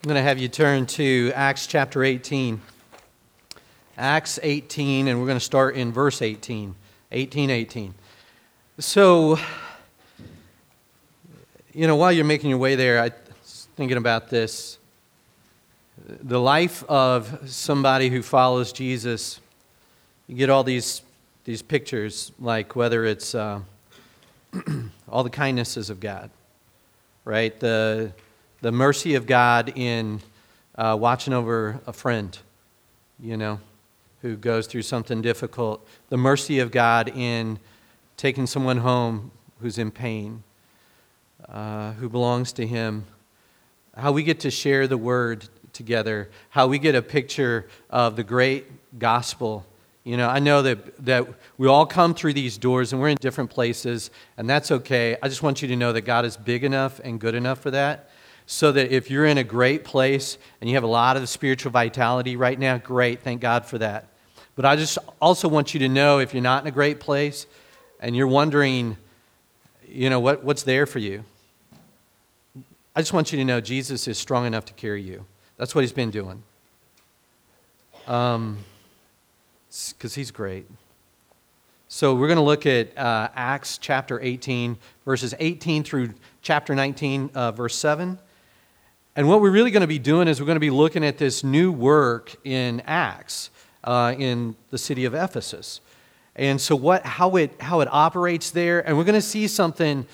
I'm going to have you turn to Acts chapter 18. Acts 18, and we're going to start in verse 18. 18, 18. So, you know, while you're making your way there, I was thinking about this. The life of somebody who follows Jesus, you get all these, these pictures, like whether it's uh, all the kindnesses of God, right? The the mercy of God in uh, watching over a friend, you know, who goes through something difficult, the mercy of God in taking someone home who's in pain, uh, who belongs to Him, how we get to share the word together, how we get a picture of the great gospel. You know, I know that, that we all come through these doors and we're in different places, and that's okay. I just want you to know that God is big enough and good enough for that so that if you're in a great place and you have a lot of spiritual vitality right now, great, thank God for that. But I just also want you to know if you're not in a great place and you're wondering, you know, what, what's there for you, I just want you to know Jesus is strong enough to carry you. That's what he's been doing. Um, because he's great. So we're going to look at uh, Acts chapter 18, verses 18 through chapter 19, uh, verse 7. And what we're really going to be doing is we're going to be looking at this new work in Acts uh, in the city of Ephesus. And so, what, how, it, how it operates there, and we're going to see something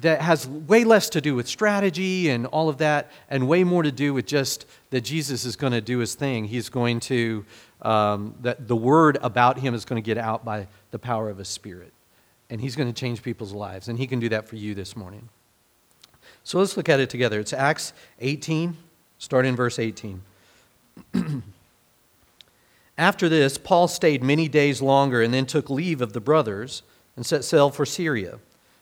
that has way less to do with strategy and all of that, and way more to do with just that Jesus is going to do his thing. He's going to, um, that the word about him is going to get out by the power of his spirit. And he's going to change people's lives. And he can do that for you this morning. So let's look at it together. It's Acts 18, starting in verse 18. After this, Paul stayed many days longer and then took leave of the brothers and set sail for Syria.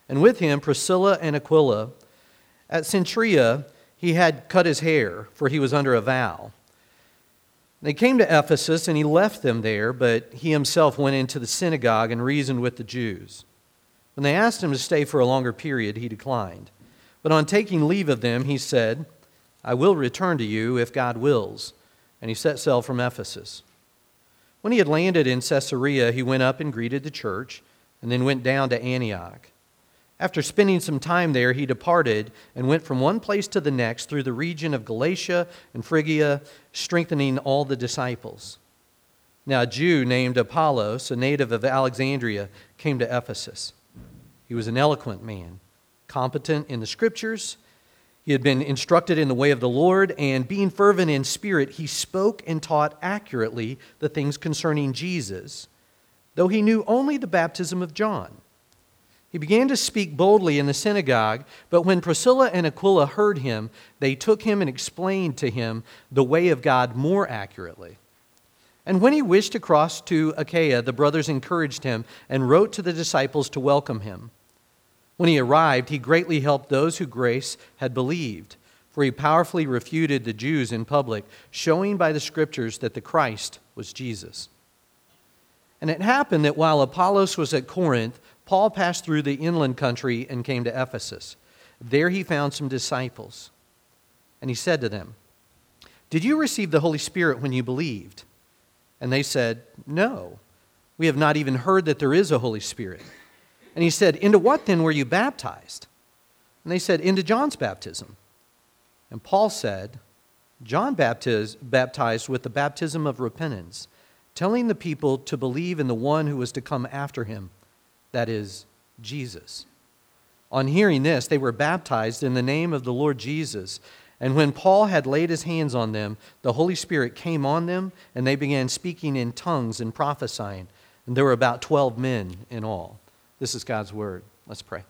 And with him, Priscilla and Aquila. At Cenchreae, he had cut his hair, for he was under a vow. They came to Ephesus, and he left them there, but he himself went into the synagogue and reasoned with the Jews. When they asked him to stay for a longer period, he declined. But on taking leave of them, he said, I will return to you if God wills. And he set sail from Ephesus. When he had landed in Caesarea, he went up and greeted the church, and then went down to Antioch. After spending some time there, he departed and went from one place to the next through the region of Galatia and Phrygia, strengthening all the disciples. Now, a Jew named Apollos, a native of Alexandria, came to Ephesus. He was an eloquent man competent in the scriptures. He had been instructed in the way of the Lord, and being fervent in spirit, he spoke and taught accurately the things concerning Jesus, though he knew only the baptism of John. He began to speak boldly in the synagogue, but when Priscilla and Aquila heard him, they took him and explained to him the way of God more accurately. And when he wished to cross to Achaia, the brothers encouraged him and wrote to the disciples to welcome him. When he arrived, he greatly helped those who grace had believed, for he powerfully refuted the Jews in public, showing by the scriptures that the Christ was Jesus. And it happened that while Apollos was at Corinth, Paul passed through the inland country and came to Ephesus. There he found some disciples. And he said to them, Did you receive the Holy Spirit when you believed? And they said, No. We have not even heard that there is a Holy Spirit. And he said, Into what then were you baptized? And they said, Into John's baptism. And Paul said, John baptized, baptized with the baptism of repentance, telling the people to believe in the one who was to come after him, that is, Jesus. On hearing this, they were baptized in the name of the Lord Jesus. And when Paul had laid his hands on them, the Holy Spirit came on them, and they began speaking in tongues and prophesying. And there were about 12 men in all. This is God's word. Let's pray.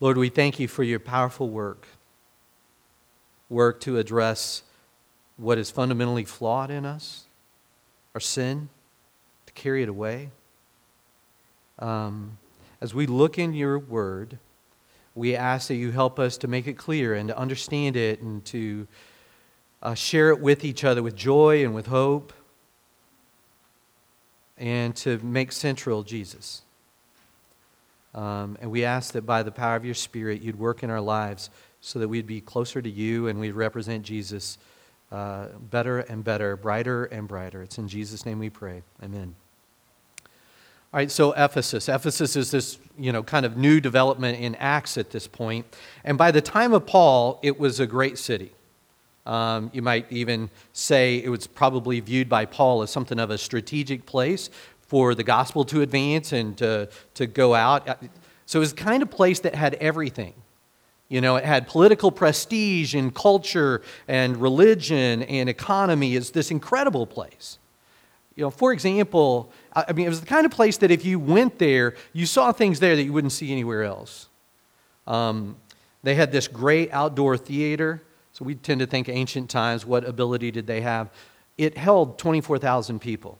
Lord, we thank you for your powerful work, work to address what is fundamentally flawed in us, our sin, to carry it away. Um, as we look in your word, we ask that you help us to make it clear and to understand it and to uh, share it with each other with joy and with hope and to make central Jesus. Um, and we ask that by the power of your Spirit, you'd work in our lives so that we'd be closer to you and we'd represent Jesus uh, better and better, brighter and brighter. It's in Jesus' name we pray. Amen. All right, so Ephesus. Ephesus is this, you know, kind of new development in Acts at this point. And by the time of Paul, it was a great city. Um, you might even say it was probably viewed by Paul as something of a strategic place for the gospel to advance and to, to go out. So it was the kind of place that had everything. You know, it had political prestige and culture and religion and economy. It's this incredible place. You know, for example, I mean, it was the kind of place that if you went there, you saw things there that you wouldn't see anywhere else. Um, they had this great outdoor theater. So we tend to think ancient times, what ability did they have? It held 24,000 people.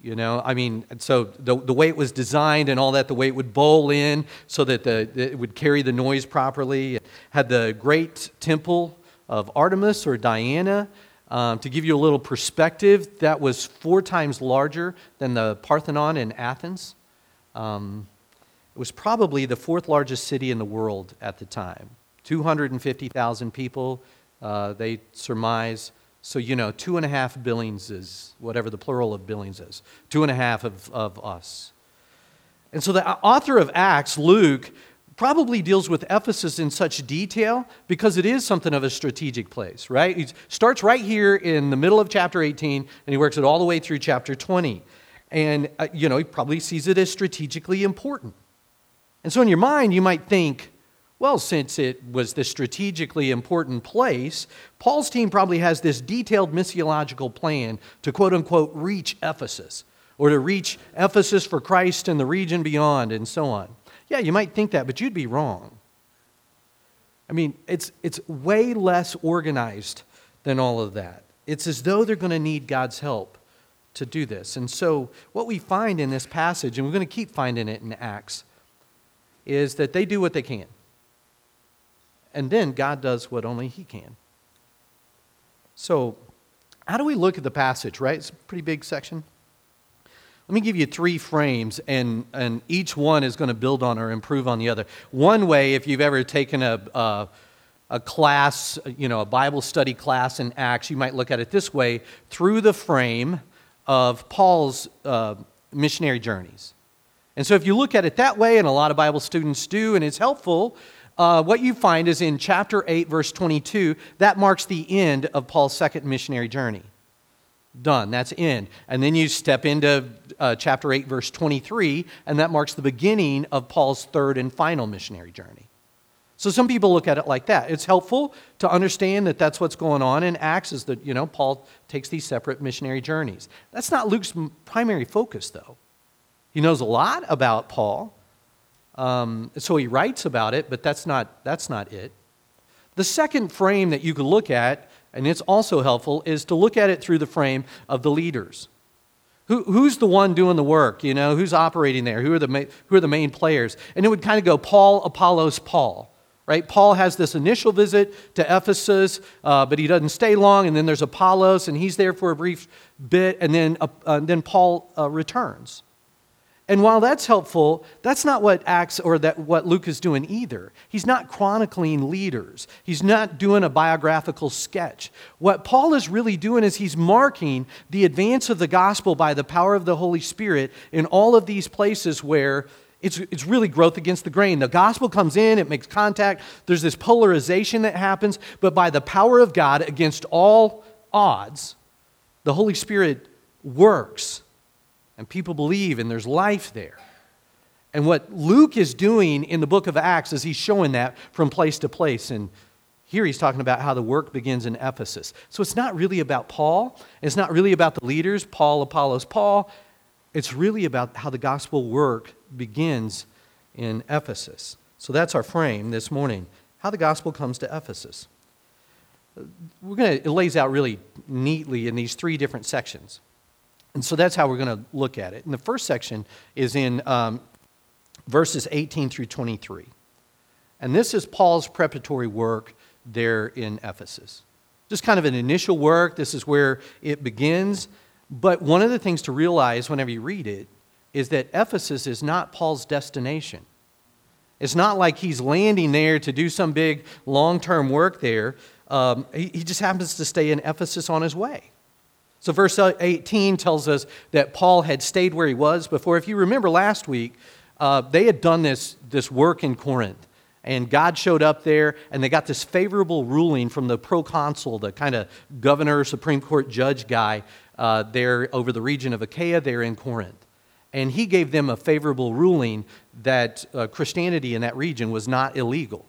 You know, I mean, so the, the way it was designed and all that, the way it would bowl in so that the, it would carry the noise properly. It had the great temple of Artemis or Diana. Um, to give you a little perspective, that was four times larger than the Parthenon in Athens. Um, it was probably the fourth largest city in the world at the time. 250,000 people, uh, they surmise. So, you know, two and a half billions is whatever the plural of billions is, two and a half of, of us. And so the author of Acts, Luke, probably deals with Ephesus in such detail because it is something of a strategic place, right? He starts right here in the middle of chapter 18 and he works it all the way through chapter 20. And, uh, you know, he probably sees it as strategically important. And so in your mind, you might think, well, since it was this strategically important place, Paul's team probably has this detailed missiological plan to quote unquote reach Ephesus or to reach Ephesus for Christ and the region beyond and so on. Yeah, you might think that, but you'd be wrong. I mean, it's, it's way less organized than all of that. It's as though they're going to need God's help to do this. And so, what we find in this passage, and we're going to keep finding it in Acts, is that they do what they can. And then God does what only He can. So, how do we look at the passage, right? It's a pretty big section. Let me give you three frames, and, and each one is going to build on or improve on the other. One way, if you've ever taken a, a, a class, you know, a Bible study class in Acts, you might look at it this way through the frame of Paul's uh, missionary journeys. And so, if you look at it that way, and a lot of Bible students do, and it's helpful, uh, what you find is in chapter 8, verse 22, that marks the end of Paul's second missionary journey. Done, that's end. And then you step into uh, chapter 8, verse 23, and that marks the beginning of Paul's third and final missionary journey. So some people look at it like that. It's helpful to understand that that's what's going on in Acts is that, you know, Paul takes these separate missionary journeys. That's not Luke's primary focus, though. He knows a lot about Paul, um, so he writes about it, but that's not, that's not it. The second frame that you could look at, and it's also helpful, is to look at it through the frame of the leaders. Who, who's the one doing the work? You know, who's operating there? Who are, the ma- who are the main players? And it would kind of go Paul, Apollos, Paul. Right? Paul has this initial visit to Ephesus, uh, but he doesn't stay long. And then there's Apollos, and he's there for a brief bit, and then, uh, uh then Paul uh, returns. And while that's helpful, that's not what Acts or that what Luke is doing either. He's not chronicling leaders. He's not doing a biographical sketch. What Paul is really doing is he's marking the advance of the gospel by the power of the Holy Spirit in all of these places where it's, it's really growth against the grain. The gospel comes in, it makes contact, there's this polarization that happens, but by the power of God against all odds, the Holy Spirit works and people believe, and there's life there. And what Luke is doing in the book of Acts is he's showing that from place to place. And here he's talking about how the work begins in Ephesus. So it's not really about Paul, it's not really about the leaders, Paul, Apollos, Paul. It's really about how the gospel work begins in Ephesus. So that's our frame this morning how the gospel comes to Ephesus. We're going to, it lays out really neatly in these three different sections. And so that's how we're going to look at it. And the first section is in um, verses 18 through 23. And this is Paul's preparatory work there in Ephesus. Just kind of an initial work. This is where it begins. But one of the things to realize whenever you read it is that Ephesus is not Paul's destination. It's not like he's landing there to do some big long term work there. Um, he, he just happens to stay in Ephesus on his way. So, verse 18 tells us that Paul had stayed where he was before. If you remember last week, uh, they had done this, this work in Corinth. And God showed up there, and they got this favorable ruling from the proconsul, the kind of governor, Supreme Court judge guy uh, there over the region of Achaia, there in Corinth. And he gave them a favorable ruling that uh, Christianity in that region was not illegal.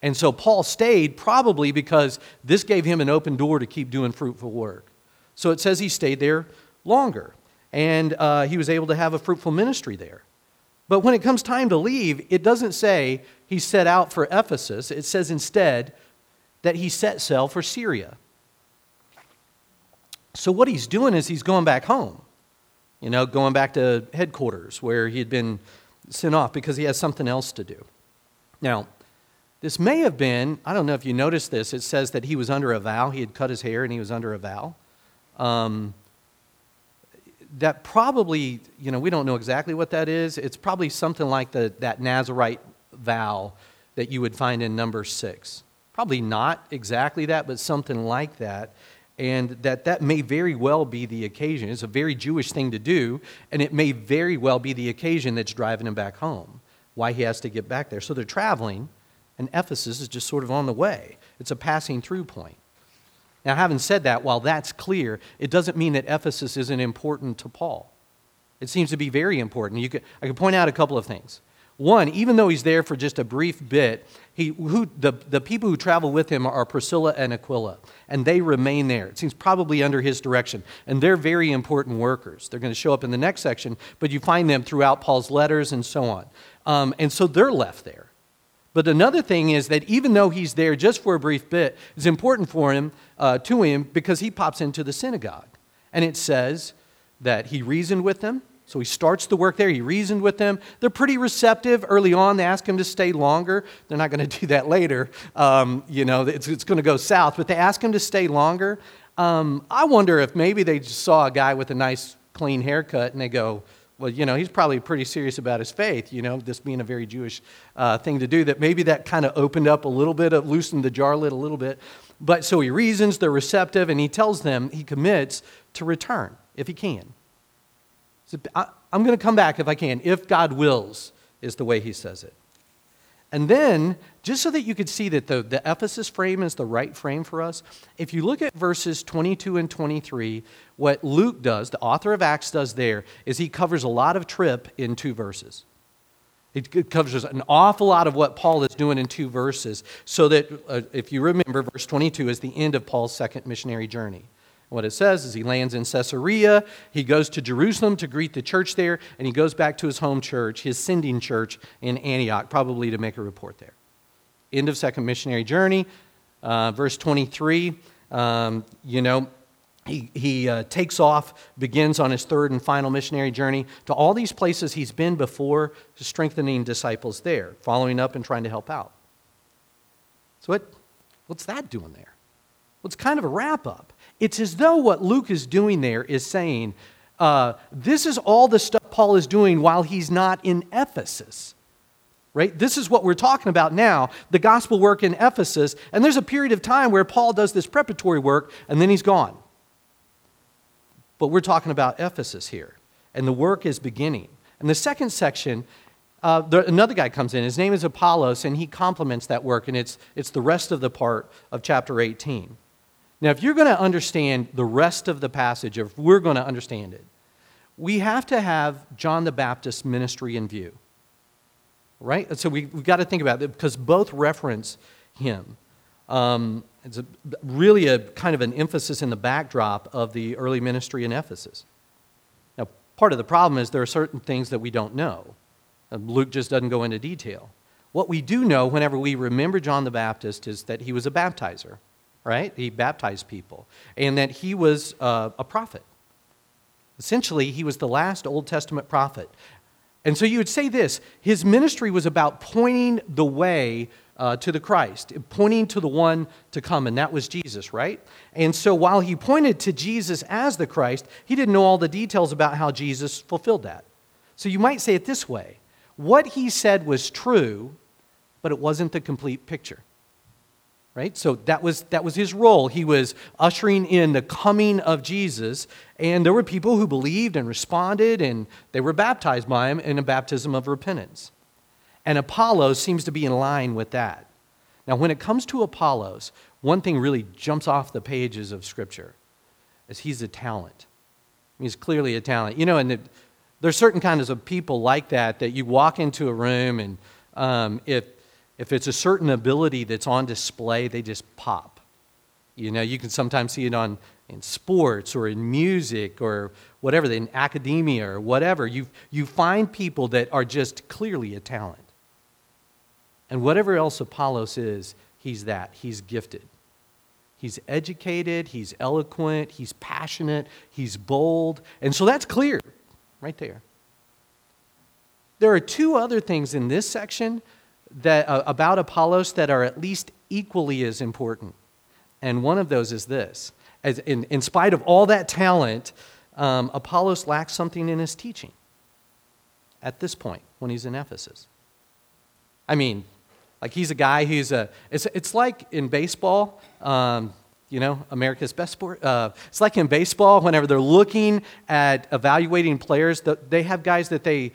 And so Paul stayed probably because this gave him an open door to keep doing fruitful work. So it says he stayed there longer and uh, he was able to have a fruitful ministry there. But when it comes time to leave, it doesn't say he set out for Ephesus. It says instead that he set sail for Syria. So what he's doing is he's going back home, you know, going back to headquarters where he had been sent off because he has something else to do. Now, this may have been, I don't know if you noticed this, it says that he was under a vow. He had cut his hair and he was under a vow. Um, that probably, you know, we don't know exactly what that is. It's probably something like the, that Nazarite vow that you would find in number six. Probably not exactly that, but something like that. And that that may very well be the occasion. It's a very Jewish thing to do, and it may very well be the occasion that's driving him back home, why he has to get back there. So they're traveling, and Ephesus is just sort of on the way. It's a passing through point. Now, having said that, while that's clear, it doesn't mean that Ephesus isn't important to Paul. It seems to be very important. You could, I could point out a couple of things. One, even though he's there for just a brief bit, he, who, the, the people who travel with him are Priscilla and Aquila, and they remain there. It seems probably under his direction. And they're very important workers. They're going to show up in the next section, but you find them throughout Paul's letters and so on. Um, and so they're left there. But another thing is that even though he's there just for a brief bit, it's important for him, uh, to him, because he pops into the synagogue. And it says that he reasoned with them. So he starts the work there. He reasoned with them. They're pretty receptive early on. They ask him to stay longer. They're not going to do that later. Um, you know, it's, it's going to go south. But they ask him to stay longer. Um, I wonder if maybe they just saw a guy with a nice, clean haircut and they go, well, you know, he's probably pretty serious about his faith, you know, this being a very Jewish uh, thing to do, that maybe that kind of opened up a little bit, of, loosened the jar lid a little bit. But so he reasons, they're receptive, and he tells them he commits to return if he can. So I, I'm going to come back if I can, if God wills, is the way he says it. And then, just so that you could see that the, the Ephesus frame is the right frame for us, if you look at verses 22 and 23, what Luke does, the author of Acts does there, is he covers a lot of trip in two verses. It covers an awful lot of what Paul is doing in two verses, so that uh, if you remember, verse 22 is the end of Paul's second missionary journey. What it says is he lands in Caesarea, he goes to Jerusalem to greet the church there, and he goes back to his home church, his sending church in Antioch, probably to make a report there. End of second missionary journey. Uh, verse 23, um, you know, he, he uh, takes off, begins on his third and final missionary journey to all these places he's been before, strengthening disciples there, following up and trying to help out. So, what, what's that doing there? Well, it's kind of a wrap up. It's as though what Luke is doing there is saying, uh, this is all the stuff Paul is doing while he's not in Ephesus. Right? This is what we're talking about now the gospel work in Ephesus. And there's a period of time where Paul does this preparatory work and then he's gone. But we're talking about Ephesus here. And the work is beginning. And the second section, uh, there, another guy comes in. His name is Apollos, and he complements that work. And it's, it's the rest of the part of chapter 18. Now, if you're going to understand the rest of the passage, if we're going to understand it, we have to have John the Baptist's ministry in view. Right? So we, we've got to think about it because both reference him. Um, it's a, really a kind of an emphasis in the backdrop of the early ministry in Ephesus. Now, part of the problem is there are certain things that we don't know. Luke just doesn't go into detail. What we do know whenever we remember John the Baptist is that he was a baptizer right? He baptized people, and that he was uh, a prophet. Essentially, he was the last Old Testament prophet. And so you would say this his ministry was about pointing the way uh, to the Christ, pointing to the one to come, and that was Jesus, right? And so while he pointed to Jesus as the Christ, he didn't know all the details about how Jesus fulfilled that. So you might say it this way what he said was true, but it wasn't the complete picture. Right? So that was, that was his role. He was ushering in the coming of Jesus, and there were people who believed and responded, and they were baptized by him in a baptism of repentance. And Apollos seems to be in line with that. Now, when it comes to Apollos, one thing really jumps off the pages of Scripture is he's a talent. He's clearly a talent. You know, and the, there's certain kinds of people like that that you walk into a room and um, if, if it's a certain ability that's on display, they just pop. You know, you can sometimes see it on in sports or in music or whatever, in academia or whatever. You, you find people that are just clearly a talent. And whatever else Apollos is, he's that. He's gifted. He's educated, he's eloquent, he's passionate, he's bold. And so that's clear right there. There are two other things in this section that, uh, about Apollos that are at least equally as important. And one of those is this. As in, in spite of all that talent, um, Apollos lacks something in his teaching at this point when he's in Ephesus. I mean, like he's a guy who's a, it's, it's like in baseball, um, you know, America's best sport. Uh, it's like in baseball, whenever they're looking at evaluating players, they have guys that they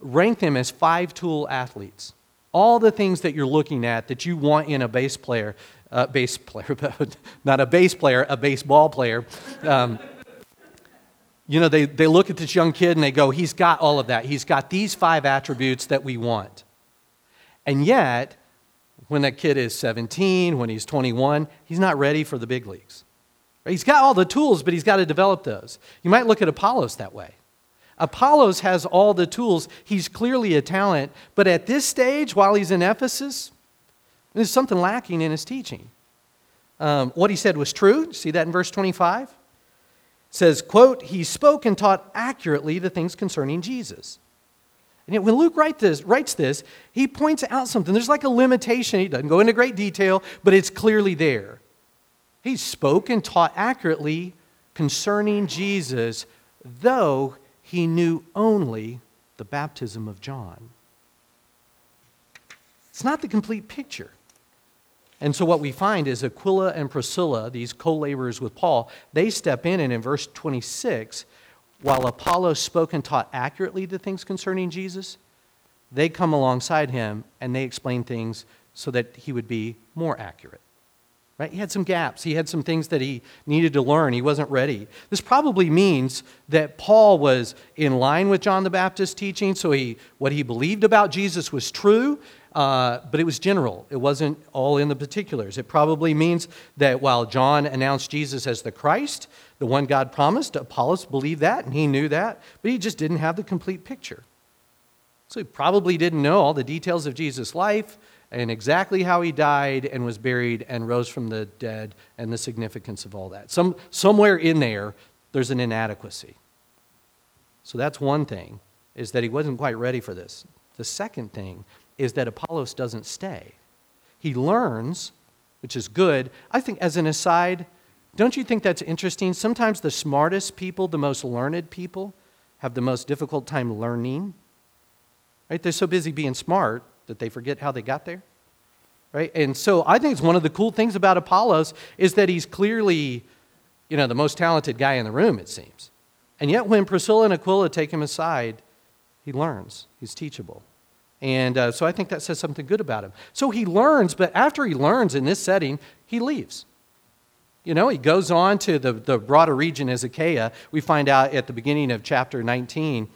rank them as five tool athletes. All the things that you're looking at that you want in a base player, uh, bass player, not a bass player, a baseball player. Um, you know, they, they look at this young kid and they go, he's got all of that. He's got these five attributes that we want. And yet, when that kid is 17, when he's 21, he's not ready for the big leagues. He's got all the tools, but he's got to develop those. You might look at Apollos that way. Apollos has all the tools. He's clearly a talent, but at this stage, while he's in Ephesus, there's something lacking in his teaching. Um, what he said was true. See that in verse 25? It says, quote, he spoke and taught accurately the things concerning Jesus. And yet when Luke write this, writes this, he points out something. There's like a limitation. He doesn't go into great detail, but it's clearly there. He spoke and taught accurately concerning Jesus, though he knew only the baptism of John. It's not the complete picture. And so what we find is Aquila and Priscilla, these co laborers with Paul, they step in, and in verse 26, while Apollos spoke and taught accurately the things concerning Jesus, they come alongside him and they explain things so that he would be more accurate. Right? He had some gaps. He had some things that he needed to learn. He wasn't ready. This probably means that Paul was in line with John the Baptist's teaching, so he, what he believed about Jesus was true, uh, but it was general. It wasn't all in the particulars. It probably means that while John announced Jesus as the Christ, the one God promised, Apollos believed that and he knew that, but he just didn't have the complete picture. So he probably didn't know all the details of Jesus' life and exactly how he died and was buried and rose from the dead and the significance of all that. Some, somewhere in there, there's an inadequacy. So that's one thing, is that he wasn't quite ready for this. The second thing is that Apollos doesn't stay. He learns, which is good. I think, as an aside, don't you think that's interesting? Sometimes the smartest people, the most learned people, have the most difficult time learning. Right? They're so busy being smart that they forget how they got there. Right? And so I think it's one of the cool things about Apollos is that he's clearly, you know, the most talented guy in the room, it seems. And yet when Priscilla and Aquila take him aside, he learns. He's teachable. And uh, so I think that says something good about him. So he learns, but after he learns in this setting, he leaves. You know, he goes on to the, the broader region as Achaia. We find out at the beginning of chapter 19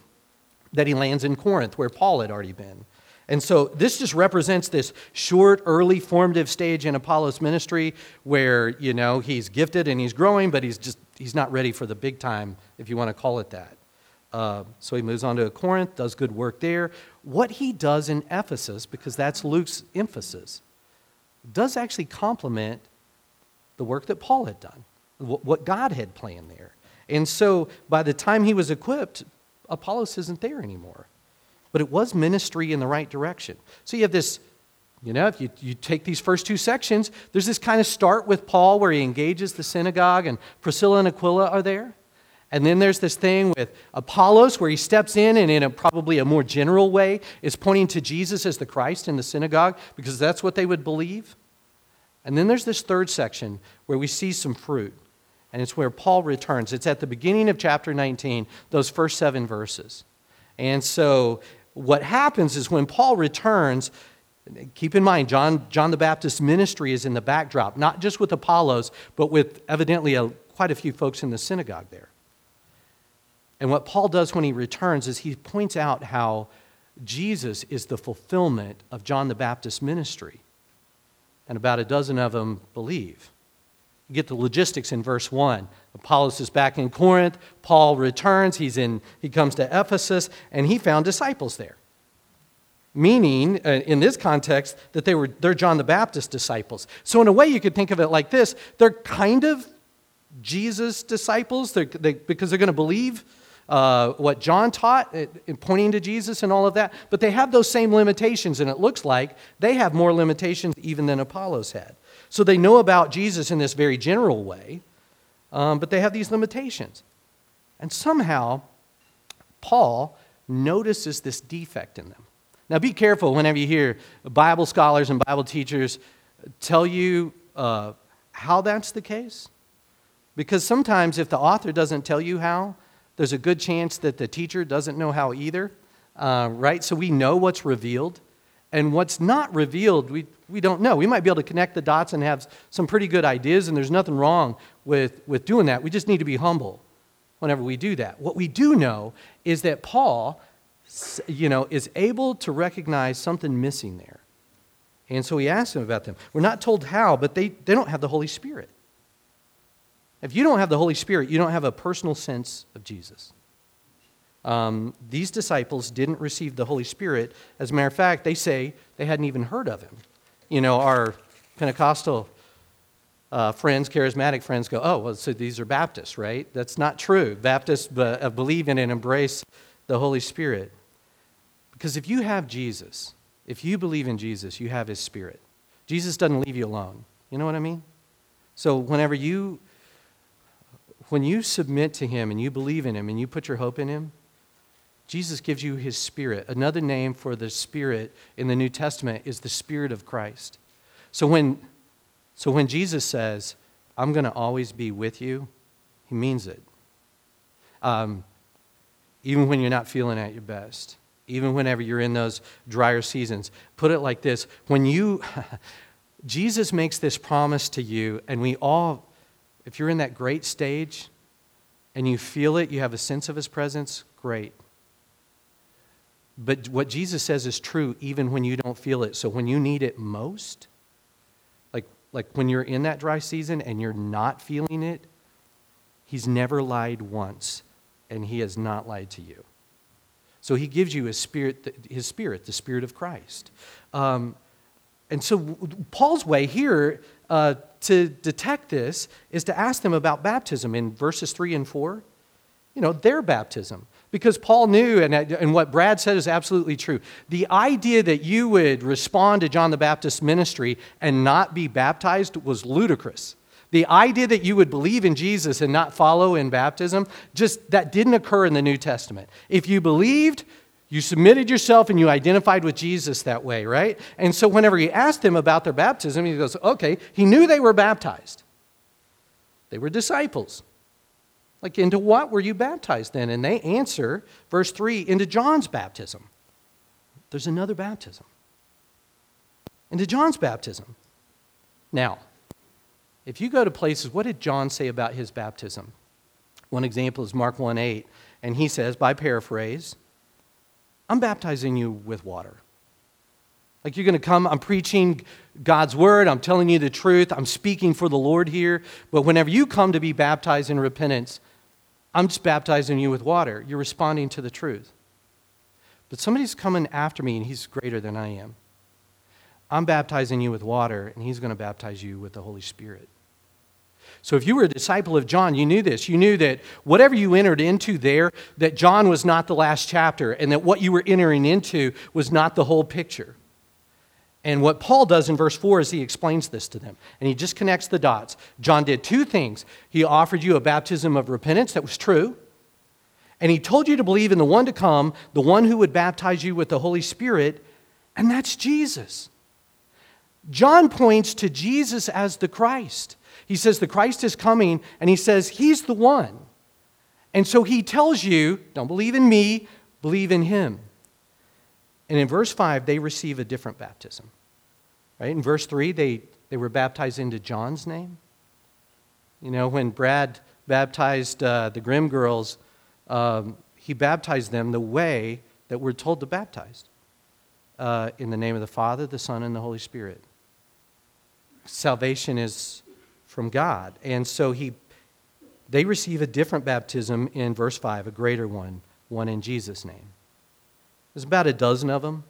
that he lands in Corinth, where Paul had already been. And so this just represents this short, early formative stage in Apollos' ministry where, you know, he's gifted and he's growing, but he's just, he's not ready for the big time, if you want to call it that. Uh, so he moves on to Corinth, does good work there. What he does in Ephesus, because that's Luke's emphasis, does actually complement the work that Paul had done, what God had planned there. And so by the time he was equipped, Apollos isn't there anymore. But it was ministry in the right direction. So you have this, you know, if you, you take these first two sections, there's this kind of start with Paul where he engages the synagogue and Priscilla and Aquila are there. And then there's this thing with Apollos where he steps in and, in a, probably a more general way, is pointing to Jesus as the Christ in the synagogue because that's what they would believe. And then there's this third section where we see some fruit. And it's where Paul returns. It's at the beginning of chapter 19, those first seven verses. And so what happens is when Paul returns, keep in mind, John, John the Baptist's ministry is in the backdrop, not just with Apollos, but with evidently a, quite a few folks in the synagogue there. And what Paul does when he returns is he points out how Jesus is the fulfillment of John the Baptist's ministry. And about a dozen of them believe. You get the logistics in verse 1. Apollos is back in Corinth. Paul returns. He's in, he comes to Ephesus, and he found disciples there. Meaning, uh, in this context, that they were, they're John the Baptist disciples. So, in a way, you could think of it like this they're kind of Jesus disciples they're, they, because they're going to believe uh, what John taught, uh, pointing to Jesus and all of that, but they have those same limitations, and it looks like they have more limitations even than Apollos had. So they know about Jesus in this very general way, um, but they have these limitations. And somehow, Paul notices this defect in them. Now, be careful whenever you hear Bible scholars and Bible teachers tell you uh, how that's the case. Because sometimes, if the author doesn't tell you how, there's a good chance that the teacher doesn't know how either, uh, right? So we know what's revealed. And what's not revealed, we, we don't know. We might be able to connect the dots and have some pretty good ideas, and there's nothing wrong with, with doing that. We just need to be humble whenever we do that. What we do know is that Paul, you know, is able to recognize something missing there. And so he asks him about them. We're not told how, but they, they don't have the Holy Spirit. If you don't have the Holy Spirit, you don't have a personal sense of Jesus. Um, these disciples didn't receive the Holy Spirit. As a matter of fact, they say they hadn't even heard of him. You know, our Pentecostal uh, friends, charismatic friends, go, oh, well, so these are Baptists, right? That's not true. Baptists uh, believe in and embrace the Holy Spirit. Because if you have Jesus, if you believe in Jesus, you have his Spirit. Jesus doesn't leave you alone. You know what I mean? So whenever you when you submit to him and you believe in him and you put your hope in him, Jesus gives you his spirit. Another name for the spirit in the New Testament is the spirit of Christ. So when, so when Jesus says, I'm going to always be with you, he means it. Um, even when you're not feeling at your best, even whenever you're in those drier seasons. Put it like this when you, Jesus makes this promise to you, and we all, if you're in that great stage and you feel it, you have a sense of his presence, great. But what Jesus says is true even when you don't feel it. So when you need it most, like, like when you're in that dry season and you're not feeling it, he's never lied once, and he has not lied to you. So he gives you his spirit, his spirit, the spirit of Christ. Um, and so Paul's way here uh, to detect this is to ask them about baptism in verses 3 and 4. You know, their baptism. Because Paul knew, and, and what Brad said is absolutely true. The idea that you would respond to John the Baptist's ministry and not be baptized was ludicrous. The idea that you would believe in Jesus and not follow in baptism, just that didn't occur in the New Testament. If you believed, you submitted yourself and you identified with Jesus that way, right? And so whenever he asked them about their baptism, he goes, okay, he knew they were baptized. They were disciples. Like, into what were you baptized then? And they answer, verse 3, into John's baptism. There's another baptism. Into John's baptism. Now, if you go to places, what did John say about his baptism? One example is Mark 1 8, and he says, by paraphrase, I'm baptizing you with water. Like you're going to come, I'm preaching God's word, I'm telling you the truth, I'm speaking for the Lord here. But whenever you come to be baptized in repentance, I'm just baptizing you with water. You're responding to the truth. But somebody's coming after me and he's greater than I am. I'm baptizing you with water and he's going to baptize you with the Holy Spirit. So if you were a disciple of John, you knew this. You knew that whatever you entered into there, that John was not the last chapter and that what you were entering into was not the whole picture. And what Paul does in verse 4 is he explains this to them, and he just connects the dots. John did two things. He offered you a baptism of repentance that was true, and he told you to believe in the one to come, the one who would baptize you with the Holy Spirit, and that's Jesus. John points to Jesus as the Christ. He says the Christ is coming, and he says he's the one. And so he tells you don't believe in me, believe in him. And in verse 5, they receive a different baptism. Right? In verse 3, they, they were baptized into John's name. You know, when Brad baptized uh, the Grimm girls, um, he baptized them the way that we're told to baptize uh, in the name of the Father, the Son, and the Holy Spirit. Salvation is from God. And so he, they receive a different baptism in verse 5, a greater one, one in Jesus' name. There's about a dozen of them.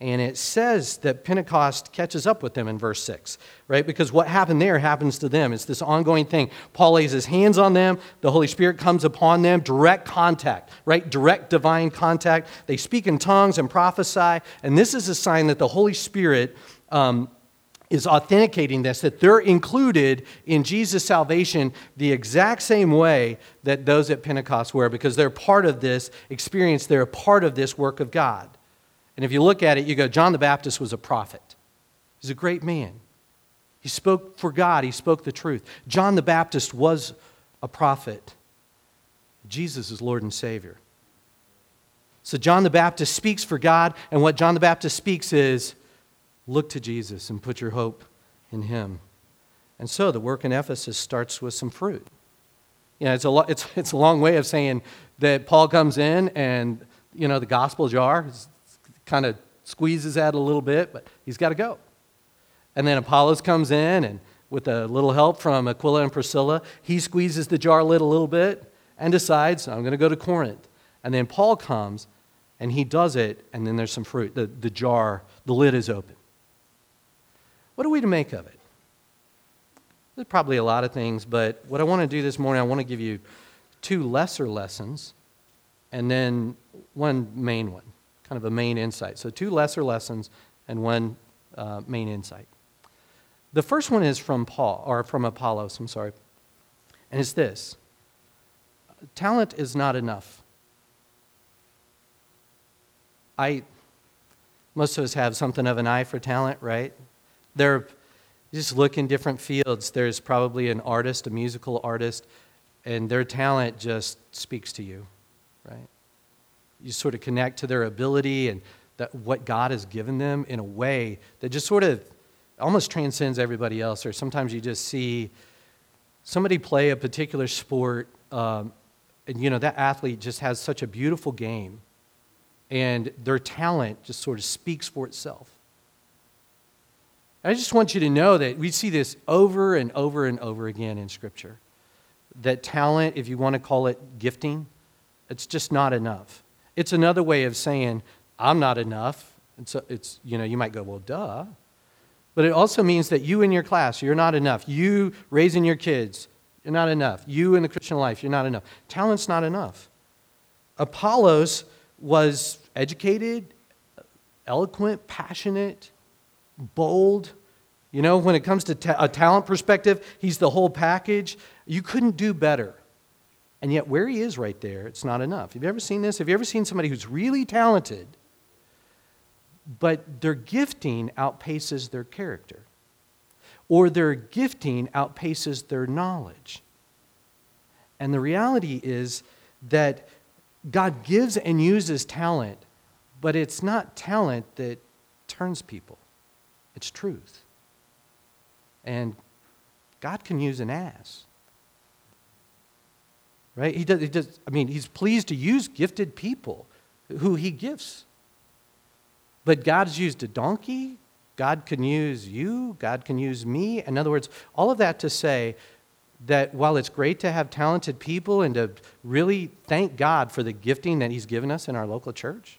And it says that Pentecost catches up with them in verse 6, right? Because what happened there happens to them. It's this ongoing thing. Paul lays his hands on them, the Holy Spirit comes upon them, direct contact, right? Direct divine contact. They speak in tongues and prophesy. And this is a sign that the Holy Spirit um, is authenticating this, that they're included in Jesus' salvation the exact same way that those at Pentecost were, because they're part of this experience, they're a part of this work of God. And if you look at it, you go, John the Baptist was a prophet. He's a great man. He spoke for God, he spoke the truth. John the Baptist was a prophet. Jesus is Lord and Savior. So John the Baptist speaks for God, and what John the Baptist speaks is, Look to Jesus and put your hope in him. And so the work in Ephesus starts with some fruit. You know, it's a, lo- it's, it's a long way of saying that Paul comes in and, you know, the gospel jar kind of squeezes out a little bit, but he's got to go. And then Apollos comes in and with a little help from Aquila and Priscilla, he squeezes the jar lid a little bit and decides, I'm going to go to Corinth. And then Paul comes and he does it, and then there's some fruit. The, the jar, the lid is open. What are we to make of it? There's probably a lot of things, but what I want to do this morning, I want to give you two lesser lessons and then one main one, kind of a main insight. So, two lesser lessons and one uh, main insight. The first one is from Paul, or from Apollos, I'm sorry, and it's this talent is not enough. I, most of us have something of an eye for talent, right? There, just look in different fields. There's probably an artist, a musical artist, and their talent just speaks to you, right? You sort of connect to their ability and that what God has given them in a way that just sort of almost transcends everybody else. Or sometimes you just see somebody play a particular sport, um, and you know that athlete just has such a beautiful game, and their talent just sort of speaks for itself. I just want you to know that we see this over and over and over again in Scripture. That talent, if you want to call it gifting, it's just not enough. It's another way of saying, I'm not enough. And so it's, you know, you might go, well, duh. But it also means that you in your class, you're not enough. You raising your kids, you're not enough. You in the Christian life, you're not enough. Talent's not enough. Apollos was educated, eloquent, passionate, bold. You know, when it comes to ta- a talent perspective, he's the whole package. You couldn't do better. And yet, where he is right there, it's not enough. Have you ever seen this? Have you ever seen somebody who's really talented, but their gifting outpaces their character? Or their gifting outpaces their knowledge? And the reality is that God gives and uses talent, but it's not talent that turns people. It's truth. And God can use an ass. Right? He does, he does, I mean, he's pleased to use gifted people who he gifts. But God's used a donkey. God can use you. God can use me. In other words, all of that to say that while it's great to have talented people and to really thank God for the gifting that He's given us in our local church,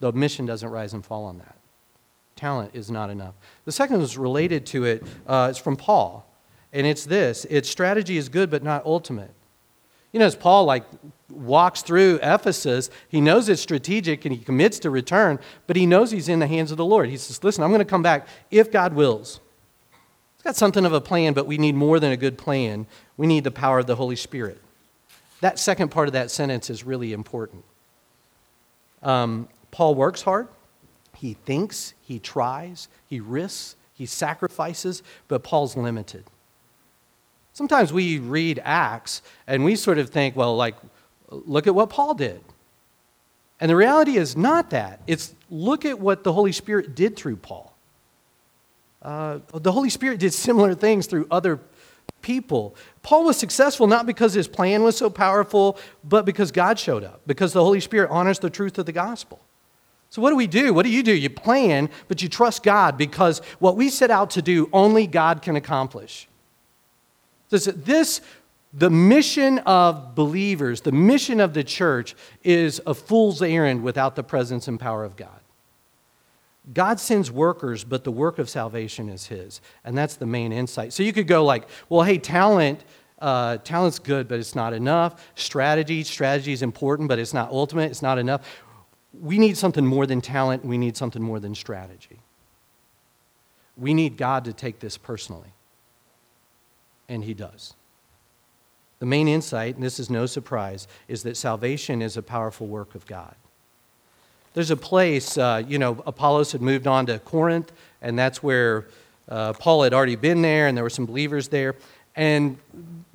the mission doesn't rise and fall on that talent is not enough. The second is related to it. Uh, it's from Paul, and it's this: "Its strategy is good, but not ultimate." You know, as Paul like walks through Ephesus, he knows it's strategic and he commits to return, but he knows he's in the hands of the Lord. He says, Listen, I'm going to come back if God wills. It's got something of a plan, but we need more than a good plan. We need the power of the Holy Spirit. That second part of that sentence is really important. Um, Paul works hard, he thinks, he tries, he risks, he sacrifices, but Paul's limited. Sometimes we read Acts and we sort of think, well, like, look at what Paul did. And the reality is not that. It's look at what the Holy Spirit did through Paul. Uh, the Holy Spirit did similar things through other people. Paul was successful not because his plan was so powerful, but because God showed up, because the Holy Spirit honors the truth of the gospel. So, what do we do? What do you do? You plan, but you trust God because what we set out to do, only God can accomplish. This, this the mission of believers, the mission of the church, is a fool's errand without the presence and power of God. God sends workers, but the work of salvation is His. And that's the main insight. So you could go like, well, hey, talent, uh, talent's good, but it's not enough. Strategy, strategy is important, but it's not ultimate, it's not enough. We need something more than talent, we need something more than strategy. We need God to take this personally. And He does. The main insight, and this is no surprise, is that salvation is a powerful work of God. There's a place, uh, you know, Apollos had moved on to Corinth, and that's where uh, Paul had already been there, and there were some believers there. And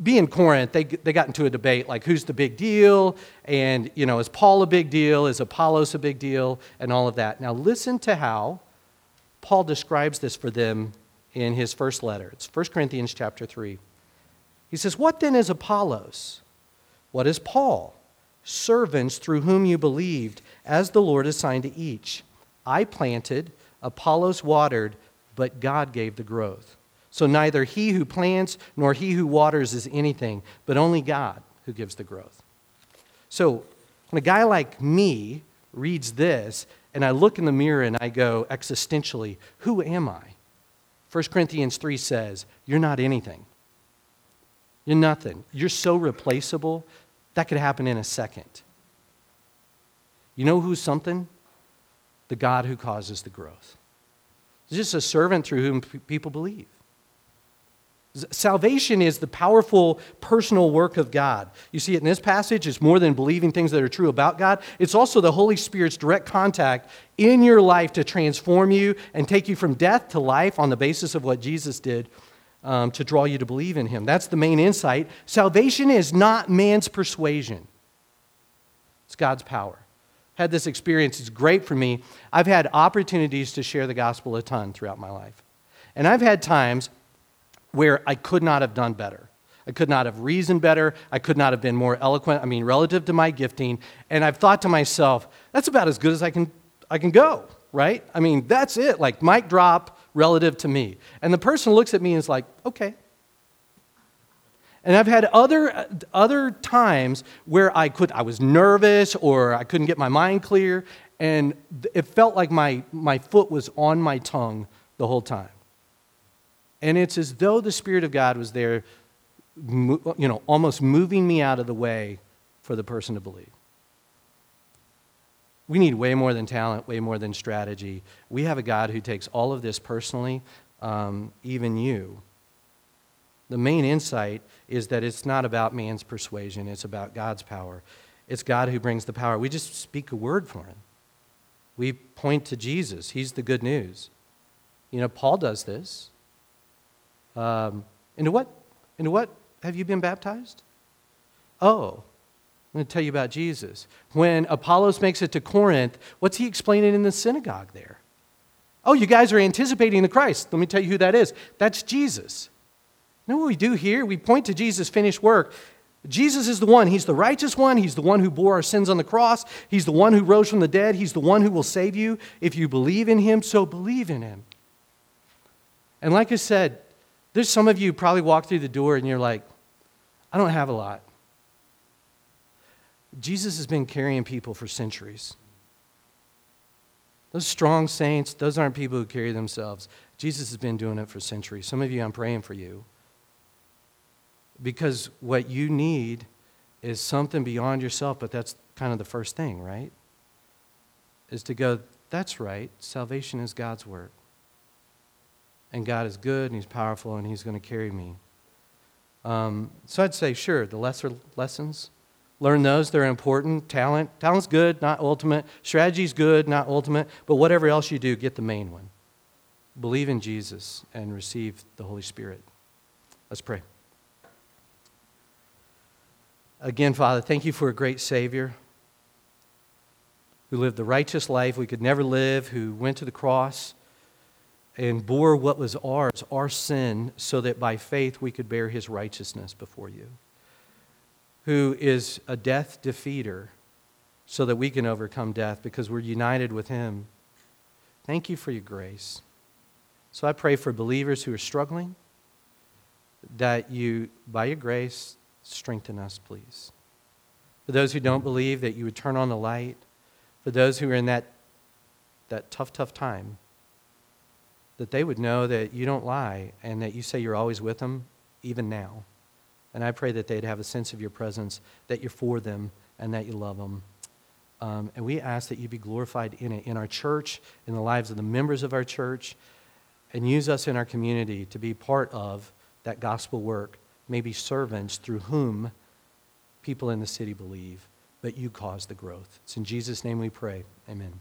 being Corinth, they, they got into a debate like, who's the big deal? And, you know, is Paul a big deal? Is Apollos a big deal? And all of that. Now, listen to how Paul describes this for them in his first letter. It's 1 Corinthians chapter 3. He says, What then is Apollos? What is Paul? servants through whom you believed, as the Lord assigned to each. I planted, Apollos watered, but God gave the growth. So neither he who plants nor he who waters is anything, but only God who gives the growth. So when a guy like me reads this, and I look in the mirror and I go existentially, who am I? 1 Corinthians 3 says, You're not anything. You're nothing. You're so replaceable that could happen in a second. You know who's something? The God who causes the growth. It's just a servant through whom people believe. Salvation is the powerful personal work of God. You see it in this passage. It's more than believing things that are true about God. It's also the Holy Spirit's direct contact in your life to transform you and take you from death to life on the basis of what Jesus did um, to draw you to believe in him. That's the main insight. Salvation is not man's persuasion, it's God's power. Had this experience, it's great for me. I've had opportunities to share the gospel a ton throughout my life. And I've had times where I could not have done better. I could not have reasoned better. I could not have been more eloquent, I mean, relative to my gifting. And I've thought to myself, that's about as good as I can, I can go, right? I mean, that's it. Like, mic drop, relative to me. And the person looks at me and is like, okay. And I've had other, other times where I, could, I was nervous or I couldn't get my mind clear, and it felt like my, my foot was on my tongue the whole time. And it's as though the Spirit of God was there, you know, almost moving me out of the way for the person to believe. We need way more than talent, way more than strategy. We have a God who takes all of this personally, um, even you. The main insight is that it's not about man's persuasion, it's about God's power. It's God who brings the power. We just speak a word for him. We point to Jesus. He's the good news. You know, Paul does this. Um, into what? Into what have you been baptized? Oh, I'm going to tell you about Jesus. When Apollos makes it to Corinth, what's he explaining in the synagogue there? Oh, you guys are anticipating the Christ. Let me tell you who that is. That's Jesus. You know what we do here? We point to Jesus' finished work. Jesus is the one. He's the righteous one. He's the one who bore our sins on the cross. He's the one who rose from the dead. He's the one who will save you. If you believe in him, so believe in him. And like I said, there's some of you probably walk through the door and you're like, I don't have a lot. Jesus has been carrying people for centuries. Those strong saints, those aren't people who carry themselves. Jesus has been doing it for centuries. Some of you, I'm praying for you. Because what you need is something beyond yourself, but that's kind of the first thing, right? Is to go, that's right, salvation is God's work. And God is good and He's powerful and He's going to carry me. Um, so I'd say, sure, the lesser lessons, learn those. They're important. Talent, talent's good, not ultimate. Strategy's good, not ultimate. But whatever else you do, get the main one. Believe in Jesus and receive the Holy Spirit. Let's pray. Again, Father, thank you for a great Savior who lived the righteous life we could never live, who went to the cross and bore what was ours, our sin, so that by faith we could bear his righteousness before you, who is a death defeater, so that we can overcome death because we're united with him. Thank you for your grace. So I pray for believers who are struggling that you, by your grace, strengthen us, please. For those who don't believe, that you would turn on the light. For those who are in that, that tough, tough time, that they would know that you don't lie and that you say you're always with them, even now. And I pray that they'd have a sense of your presence, that you're for them, and that you love them. Um, and we ask that you be glorified in it, in our church, in the lives of the members of our church, and use us in our community to be part of that gospel work, maybe servants through whom people in the city believe, but you cause the growth. It's in Jesus' name we pray. Amen.